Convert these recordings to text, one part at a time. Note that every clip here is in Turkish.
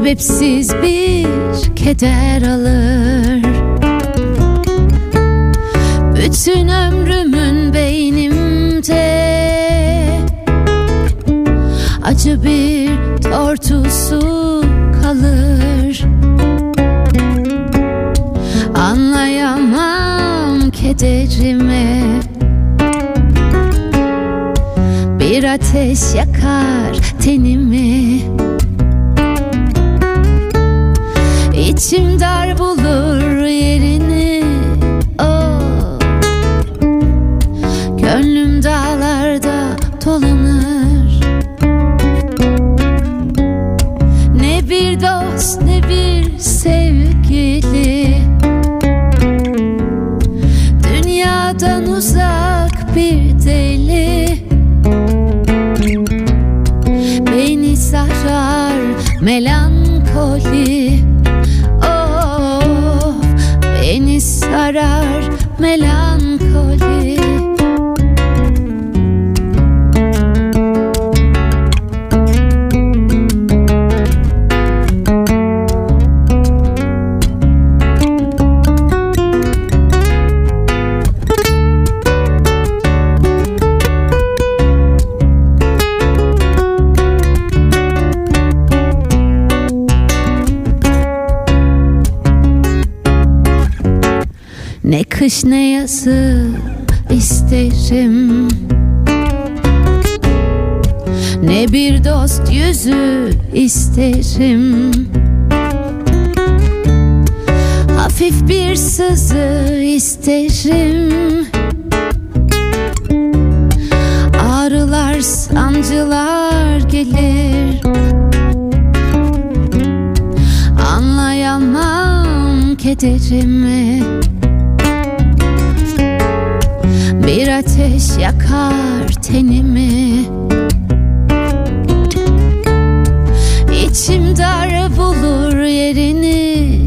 Sebepsiz bir keder alır. Bütün ömrümün beynimde Acı bir tortusu kalır. Anlayamam kederimi. Bir ateş yakar tenimi İçim dar bulur Ne kış ne yazı isterim. Ne bir dost yüzü isterim. Hafif bir sızı isterim. Ağrılar sancılar gelir. Anlayamam kederimi ateş yakar tenimi. İçim dar bulur yerini.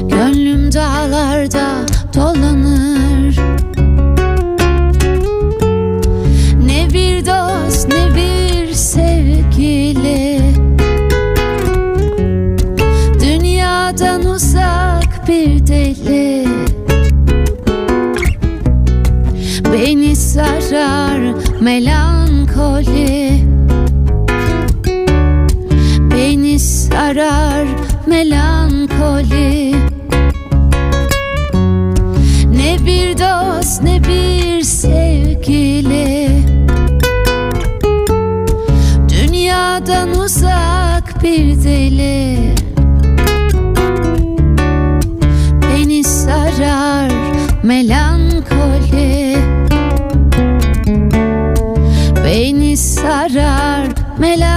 Gönlüm dağlarda dolanır. Ne bir dost ne bir sevgili. Dünyadan uzak bir deli deli Beni sarar melankoli Beni sarar melankoli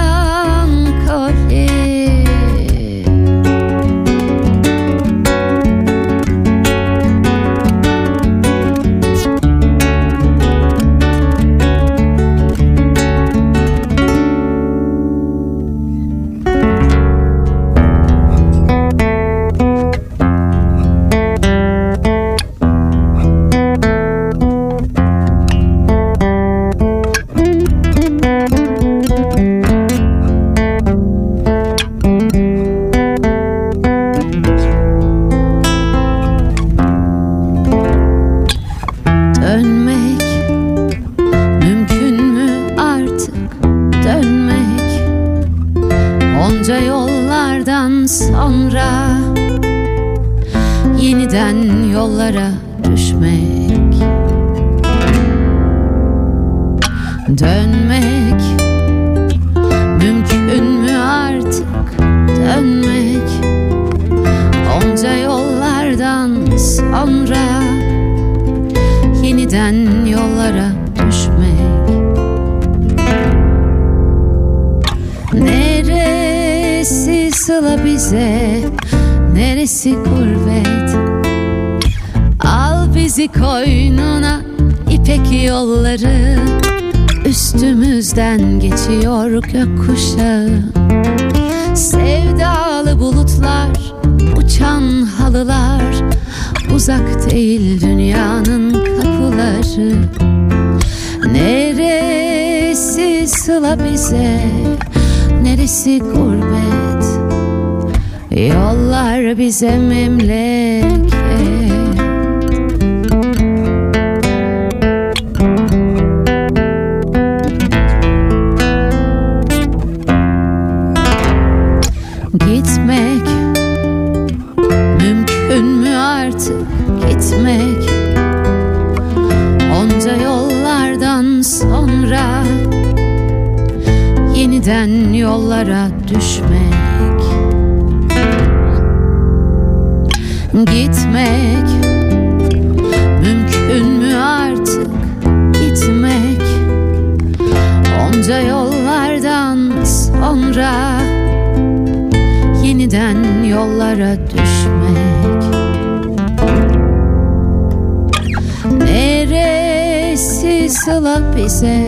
sonra yeniden yollara düşmek Dönmek. Mümkün mü artık dönmek? Onca yollardan sonra yeniden yollara düşmek. Neresi sıla bize neresi gurbet? Al bizi koynuna ipek yolları. Üstümüzden geçiyor gökkuşağı. Sevdalı bulutlar uçan halılar. Uzak değil dünyanın kapıları. Neresi sıla bize? Neresi gurbet Yollar bize memleket. Gitmek Mümkün mü artık? Gitmek Onca yollardan sonra Yeniden yollara düşmek Gitmek. Mümkün mü artık gitmek? Onca yollardan sonra Yeniden yollara düşmek. Neresi sıla bize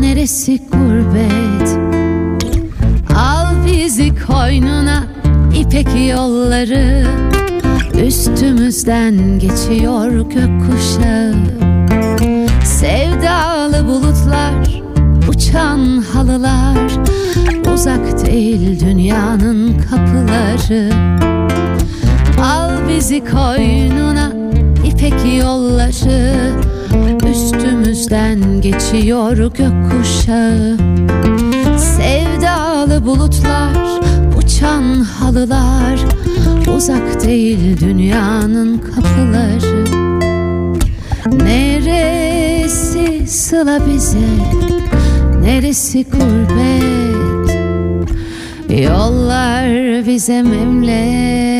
Neresi gurbet? Al bizi koynuna ipek yolları Üstümüzden geçiyor gökkuşağı. Sevdalı bulutlar Uçan halılar. Uzak değil dünyanın kapıları. Al bizi koynuna ipek yolları. Üstümüzden geçiyor gökkuşağı. Sevdalı bulutlar Uçan halılar Uzak değil dünyanın kapıları. Neresi sıla bize? Neresi gurbet? Yollar bize memleket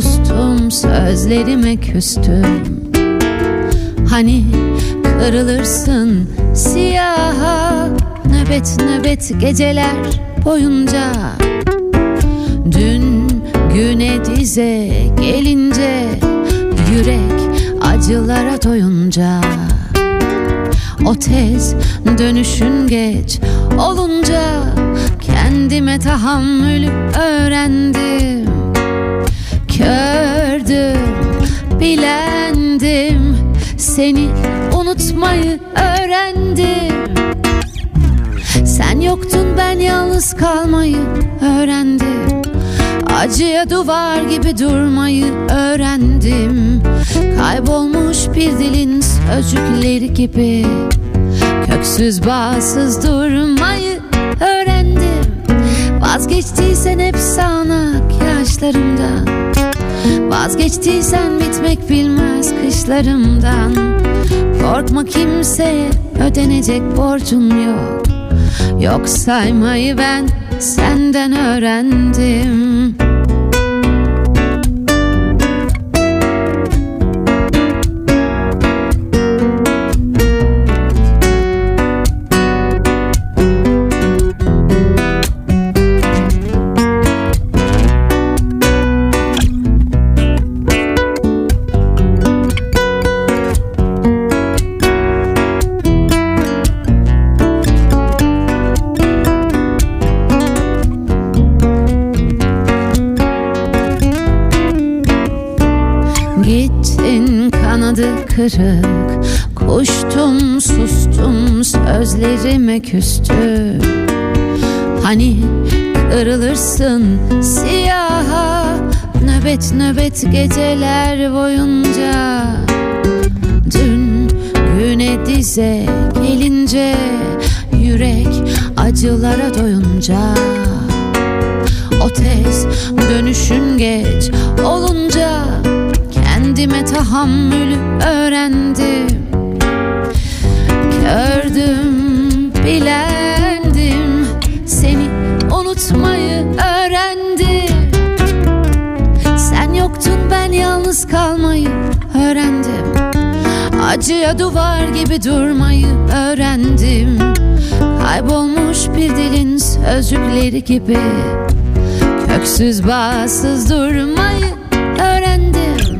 sustum sözlerime küstüm. Hani kırılırsın siyaha Nöbet nöbet geceler boyunca. Dün güne dize gelince Yürek acılara doyunca. O tez dönüşün geç olunca Kendime tahammülü öğrendim Kördüm, bilendim Seni unutmayı öğrendim. Sen yoktun ben yalnız kalmayı öğrendim. Acıya duvar gibi durmayı öğrendim. Kaybolmuş bir dilin sözcükleri gibi Köksüz bağsız durmayı öğrendim. Vazgeçtiysen hep sağanak yaşlarımdan Vazgeçtiysen bitmek bilmez kışlarımdan. Korkma kimseye ödenecek borcun yok. Yok saymayı ben senden öğrendim kırık. Koştum sustum sözlerime küstüm. Hani kırılırsın siyaha Nöbet nöbet geceler boyunca. Dün güne dize gelince Yürek acılara doyunca. O tez dönüşün geç olunca kendime tahammülü öğrendim. Kördüm, bilendim. Seni unutmayı öğrendim. Sen yoktun ben yalnız kalmayı öğrendim. Acıya duvar gibi durmayı öğrendim. Kaybolmuş bir dilin sözcükleri gibi. Köksüz bağsız durmayı öğrendim.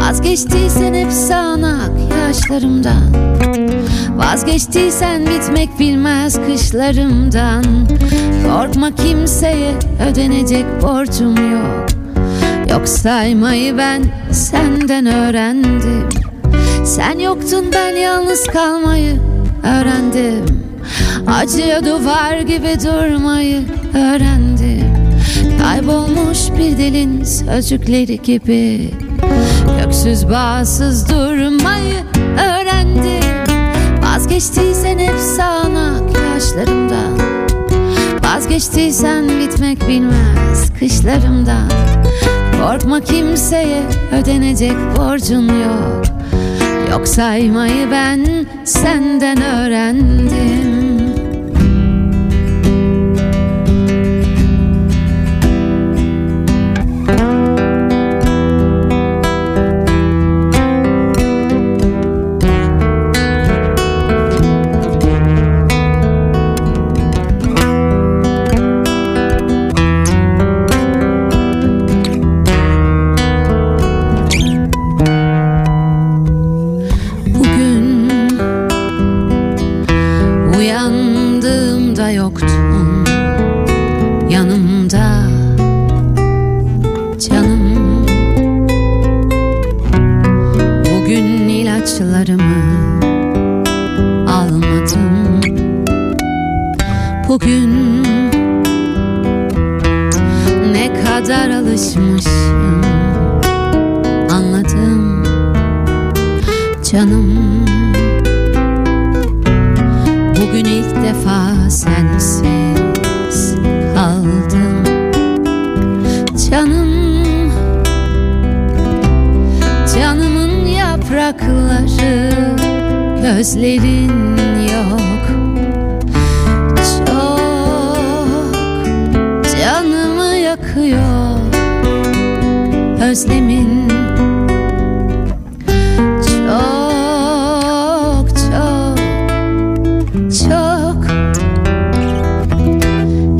Vazgeçtiysen hep sağanak yaşlarımdan. Vazgeçtiysen bitmek bilmez kışlarımdan. Korkma kimseye ödenecek borcum yok. Yok saymayı ben senden öğrendim. Sen yoktun ben yalnız kalmayı öğrendim. Acıya duvar gibi durmayı öğrendim. Kaybolmuş bir dilin sözcükleri gibi Göksüz bağsız durmayı öğrendim. Vazgeçtiysen hep sağanak yaşlarımdan. Vazgeçtiysen bitmek bilmez kışlarımdan. Korkma kimseye ödenecek borcun yok. Yok saymayı ben senden öğrendim kadar alışmışım. Anladım canım. Bugün ilk defa sensiz kaldım. Canım Canımın yaprakları Gözlerin yok. özlemin Çok çok çok.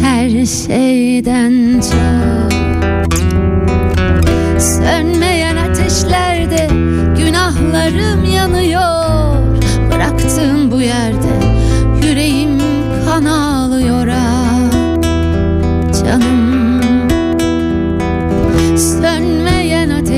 Her şeyden çok. Sönmeyen ateşlerde günahlarım yanıyor.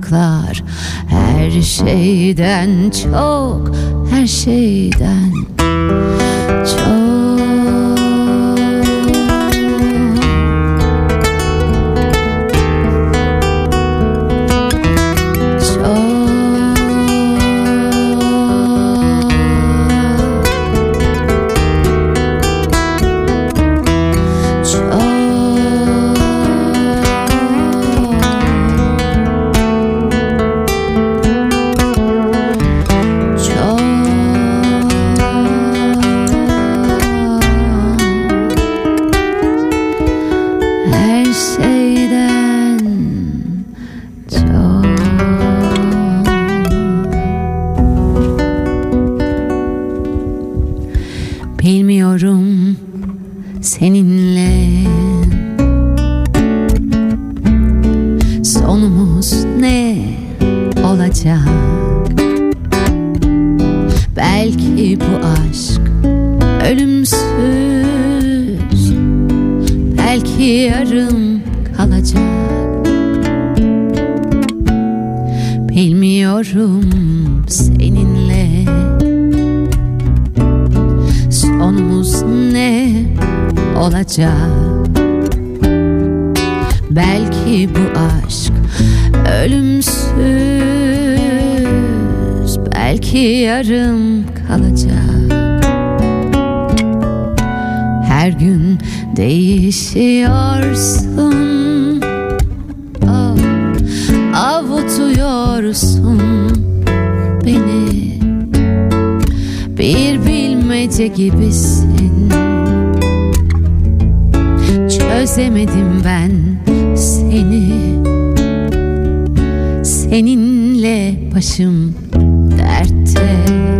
karanlıklar Her şeyden çok Her şeyden çok Belki bu aşk ölümsüz. Belki yarım kalacak. Bilmiyorum seninle. Sonumuz ne olacak? Belki bu aşk ölümsüz. Belki yarım kalacak. Her gün değişiyorsun. Ah, avutuyorsun beni. Bir bilmece gibisin. Çözemedim ben seni. Seninle başım dertte.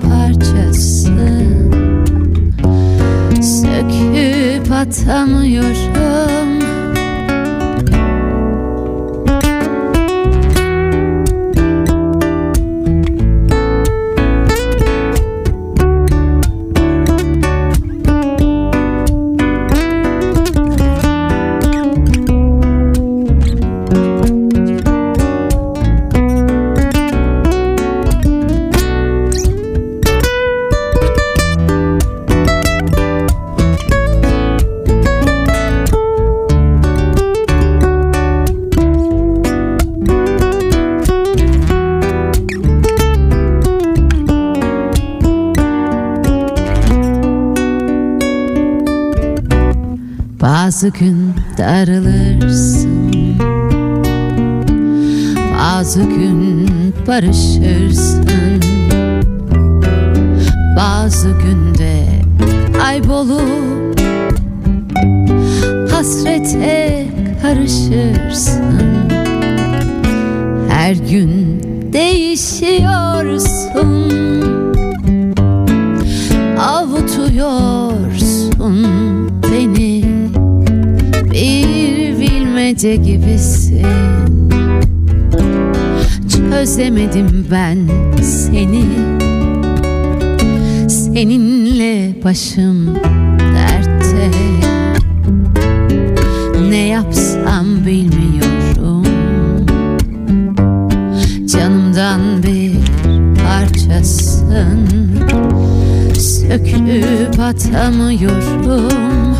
Söküp atamıyorum Bazı gün darılırsın Bazı gün barışırsın Bazı günde kaybolup Hasrete karışırsın. Her gün değişiyorsun Avutuyorsun bilmece gibisin. Çözemedim ben seni. Seninle başım dertte. Ne yapsam bilmiyorum. Canımdan bir parçasın. Söküp atamıyorum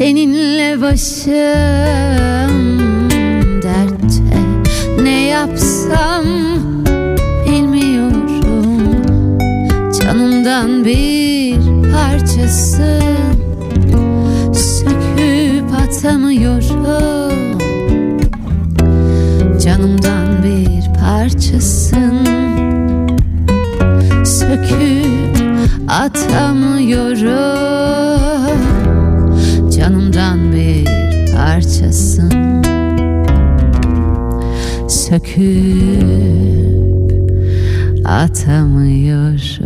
Seninle başım dertte. Ne yapsam bilmiyorum. Canımdan bir parçası Söküp atamıyorum. Canımdan bir parçasın Söküp atamıyorum yaşasın. Söküp atamıyoruz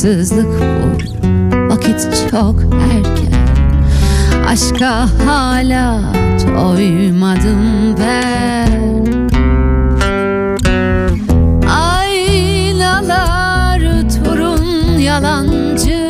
Haksızlık bu. Vakit çok erken. Aşka hala doymadım ben. Aynalar turun yalancı.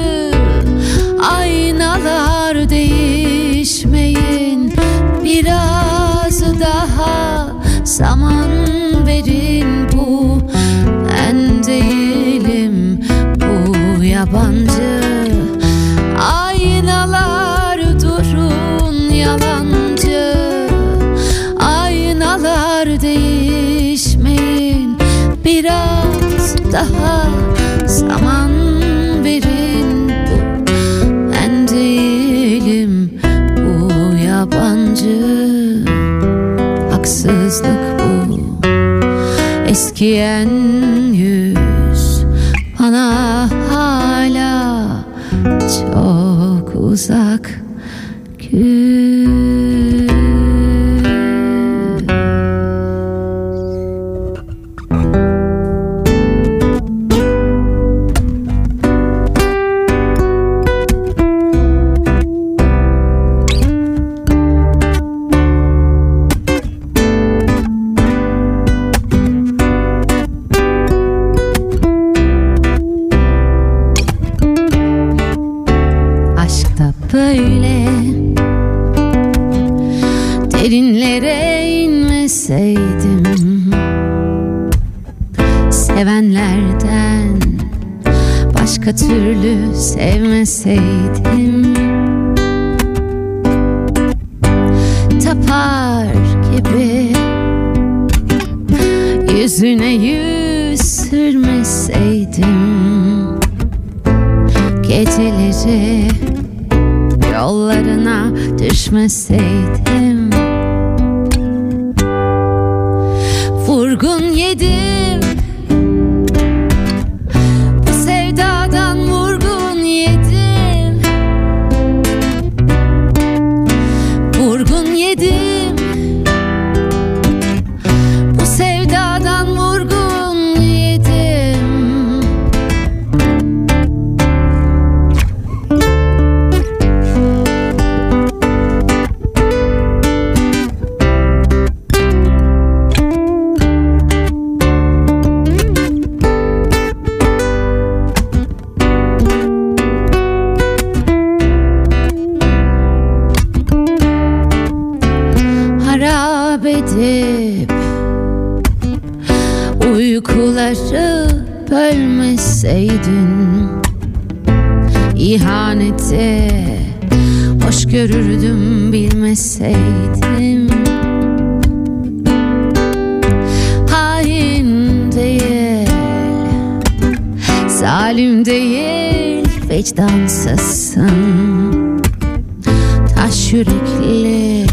Qui geceleri Yollarına düşmeseydim. Vurgun yedim. Edip Uykuları bölmeseydin İhanete hoş görürdüm bilmeseydim. Hain değil, zalim değil, vicdansızsın. Taş yürekli